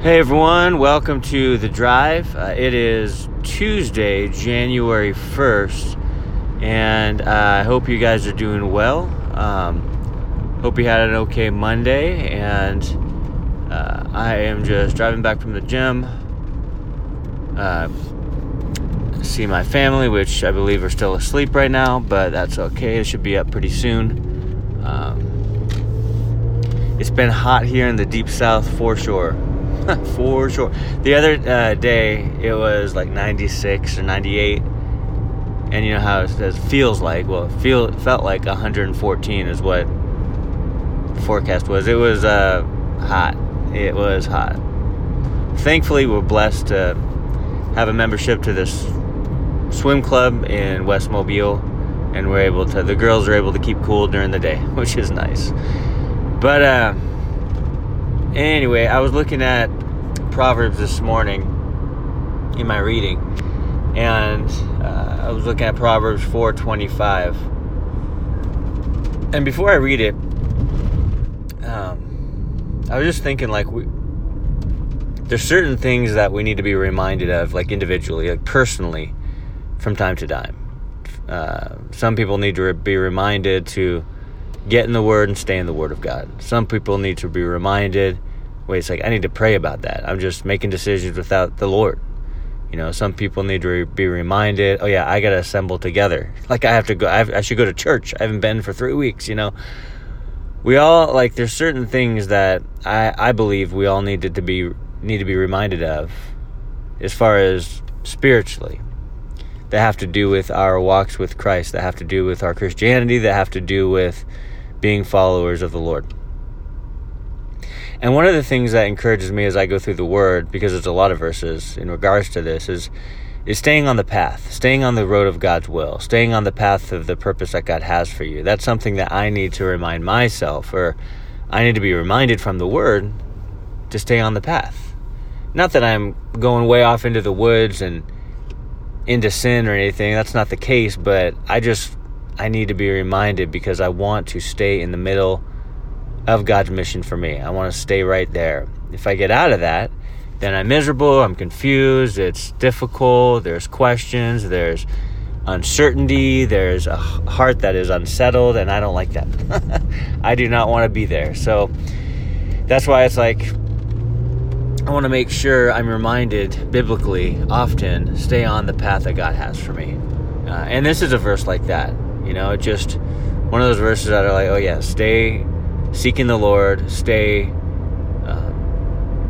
Hey everyone, welcome to The Drive. Uh, it is Tuesday, January 1st, and uh, I hope you guys are doing well. Um, hope you had an okay Monday, and uh, I am just driving back from the gym. Uh, see my family, which I believe are still asleep right now, but that's okay. It should be up pretty soon. Um, it's been hot here in the deep south foreshore. for sure. The other uh, day, it was like 96 or 98. And you know how it says feels like? Well, it, feel, felt like 114 is what the forecast was. It was uh, hot. It was hot. Thankfully, we're blessed to have a membership to this swim club in West Mobile. And we're able to, the girls are able to keep cool during the day, which is nice. But, uh, Anyway, I was looking at Proverbs this morning in my reading, and uh, I was looking at Proverbs 4:25. And before I read it, um, I was just thinking like we, there's certain things that we need to be reminded of, like individually, like personally, from time to time. Uh, some people need to be reminded to get in the Word and stay in the Word of God. Some people need to be reminded wait, it's like I need to pray about that. I'm just making decisions without the Lord. You know, some people need to be reminded, oh yeah, I got to assemble together. Like I have to go, I, have, I should go to church. I haven't been for three weeks, you know. We all, like, there's certain things that I, I believe we all needed to be, need to be reminded of as far as spiritually that have to do with our walks with Christ, that have to do with our Christianity, that have to do with being followers of the Lord. And one of the things that encourages me as I go through the Word, because there's a lot of verses in regards to this, is is staying on the path, staying on the road of God's will, staying on the path of the purpose that God has for you. That's something that I need to remind myself, or I need to be reminded from the Word to stay on the path. Not that I'm going way off into the woods and into sin or anything. That's not the case, but I just I need to be reminded because I want to stay in the middle of God's mission for me. I want to stay right there. If I get out of that, then I'm miserable, I'm confused, it's difficult, there's questions, there's uncertainty, there's a heart that is unsettled, and I don't like that. I do not want to be there. So that's why it's like I want to make sure I'm reminded biblically often stay on the path that God has for me. Uh, and this is a verse like that, you know, just one of those verses that are like, oh yeah, stay seeking the Lord, stay, uh,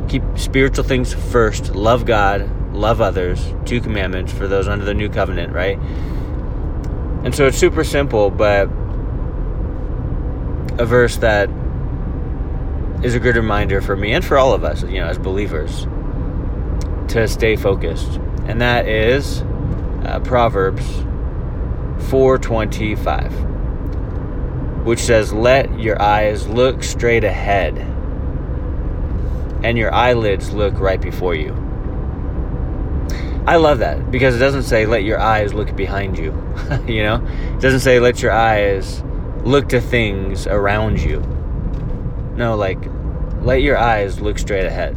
keep spiritual things first, love God, love others, two commandments for those under the new covenant, right? And so it's super simple, but a verse that is a good reminder for me and for all of us, you know, as believers, to stay focused. And that is uh, Proverbs 425 which says, Let your eyes look straight ahead, and your eyelids look right before you. I love that because it doesn't say, Let your eyes look behind you. you know, it doesn't say, Let your eyes look to things around you. No, like, let your eyes look straight ahead.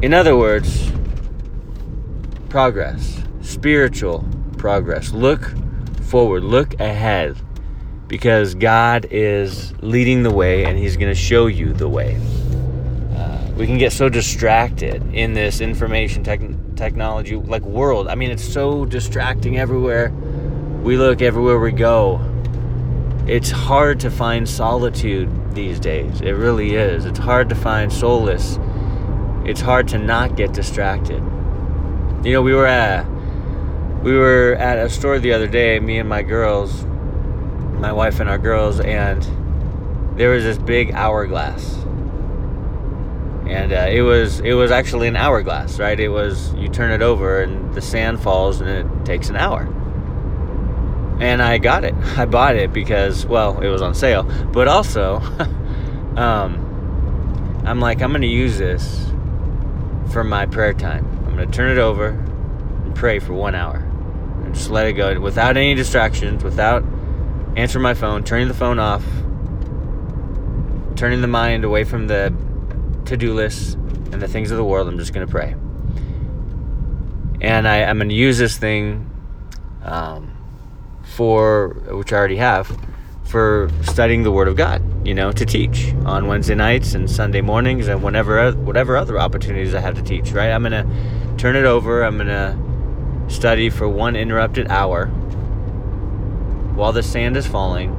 In other words, progress, spiritual progress. Look forward, look ahead because God is leading the way and He's going to show you the way. Uh, we can get so distracted in this information tech- technology like world. I mean, it's so distracting everywhere. We look everywhere we go. It's hard to find solitude these days. It really is. It's hard to find solace. It's hard to not get distracted. You know, we were at we were at a store the other day, me and my girls, my wife and our girls, and there was this big hourglass, and uh, it was it was actually an hourglass, right? It was you turn it over and the sand falls, and it takes an hour. And I got it. I bought it because well, it was on sale, but also, um, I'm like I'm gonna use this for my prayer time. I'm gonna turn it over and pray for one hour, and just let it go without any distractions, without answering my phone, turning the phone off, turning the mind away from the to do list, and the things of the world, I'm just going to pray. And I, am going to use this thing um, for, which I already have, for studying the Word of God, you know, to teach on Wednesday nights and Sunday mornings and whenever, whatever other opportunities I have to teach, right? I'm going to turn it over. I'm going to study for one interrupted hour while the sand is falling.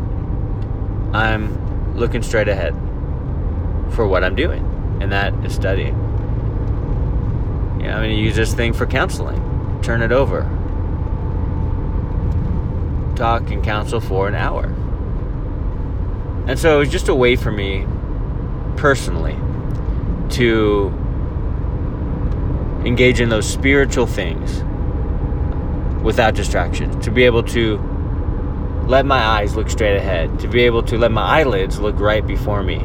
I'm looking straight ahead for what I'm doing, and that is studying. Yeah, I'm going to use this thing for counseling. Turn it over. Talk and counsel for an hour. And so it was just a way for me personally to engage in those spiritual things without distractions, to be able to let my eyes look straight ahead, to be able to let my eyelids look right before me.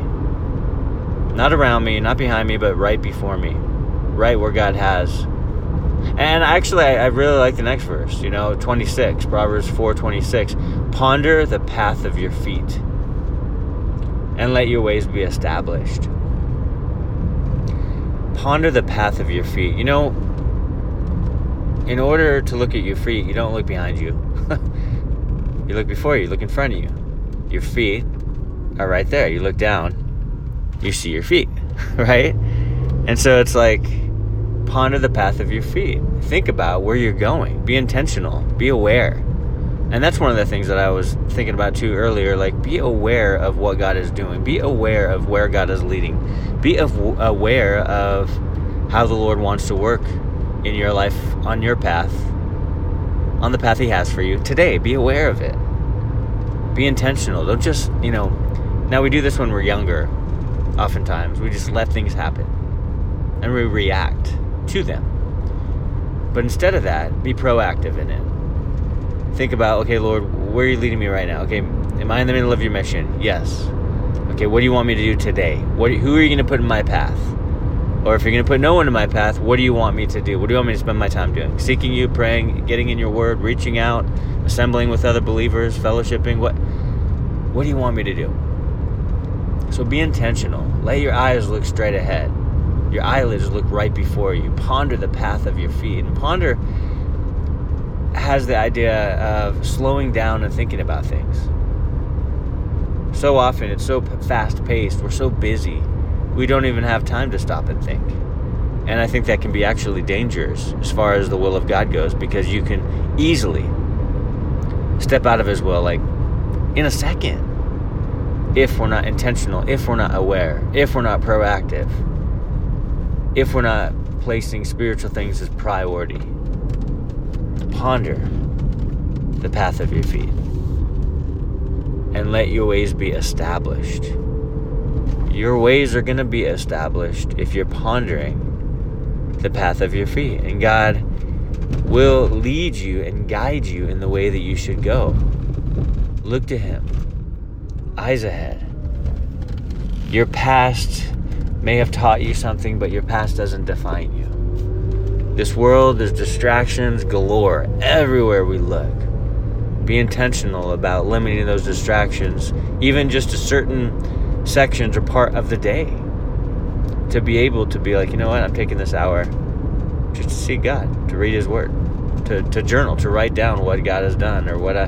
Not around me, not behind me, but right before me, right where God has. And actually, I, I really like the next verse, you know, 26, Proverbs 4 26. Ponder the path of your feet and let your ways be established. Ponder the path of your feet. You know, in order to look at your feet, you don't look behind you. you look before you, look in front of you. Your feet are right there. You look down, you see your feet, right? And so it's like ponder the path of your feet. Think about where you're going. Be intentional. Be aware. And that's one of the things that I was thinking about too earlier. Like, be aware of what God is doing. Be aware of where God is leading. Be aware of how the Lord wants to work in your life on your path, on the path He has for you today. Be aware of it. Be intentional. Don't just, you know, now we do this when we're younger, oftentimes. We just let things happen and we react to them. But instead of that, be proactive in it. Think about, okay, Lord, where are you leading me right now? Okay, am I in the middle of your mission? Yes. Okay, what do you want me to do today? What, who are you going to put in my path? Or if you're going to put no one in my path, what do you want me to do? What do you want me to spend my time doing? Seeking you, praying, getting in your word, reaching out, assembling with other believers, fellowshipping. What what do you want me to do? So be intentional. Let your eyes look straight ahead. Your eyelids look right before you. Ponder the path of your feet. And ponder has the idea of slowing down and thinking about things. So often it's so fast paced, we're so busy we don't even have time to stop and think. And I think that can be actually dangerous as far as the will of God goes because you can easily step out of His will like in a second if we're not intentional, if we're not aware, if we're not proactive, if we're not placing spiritual things as priority. Ponder the path of your feet and let your ways be established. Your ways are going to be established if you're pondering the path of your feet. And God will lead you and guide you in the way that you should go. Look to Him, eyes ahead. Your past may have taught you something, but your past doesn't define you. This world is distractions galore everywhere we look. Be intentional about limiting those distractions, even just a certain sections or part of the day to be able to be like, you know what, I'm taking this hour just to see God, to read His Word, to, to journal, to write down what God has done or what I,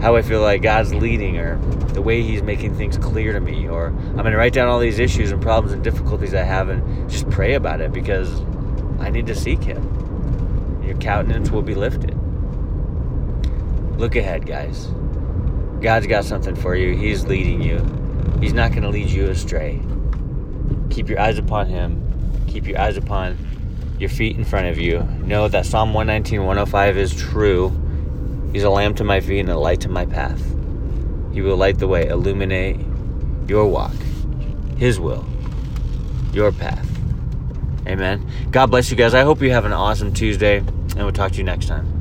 how I feel like God's leading or the way He's making things clear to me. Or I'm going to write down all these issues and problems and difficulties I have and just pray about it because I need to seek Him. Your countenance will be lifted. Look ahead, guys. God's got something for you. He's leading you. He's not going to lead you astray. Keep your eyes upon Him. Keep your eyes upon your feet in front of you. Know that Psalm 119, 105 is true. He's a lamp to my feet and a light to my path. He will light the way, illuminate your walk, His will, your path. Amen. God bless you guys. I hope you have an awesome Tuesday, and we'll talk to you next time.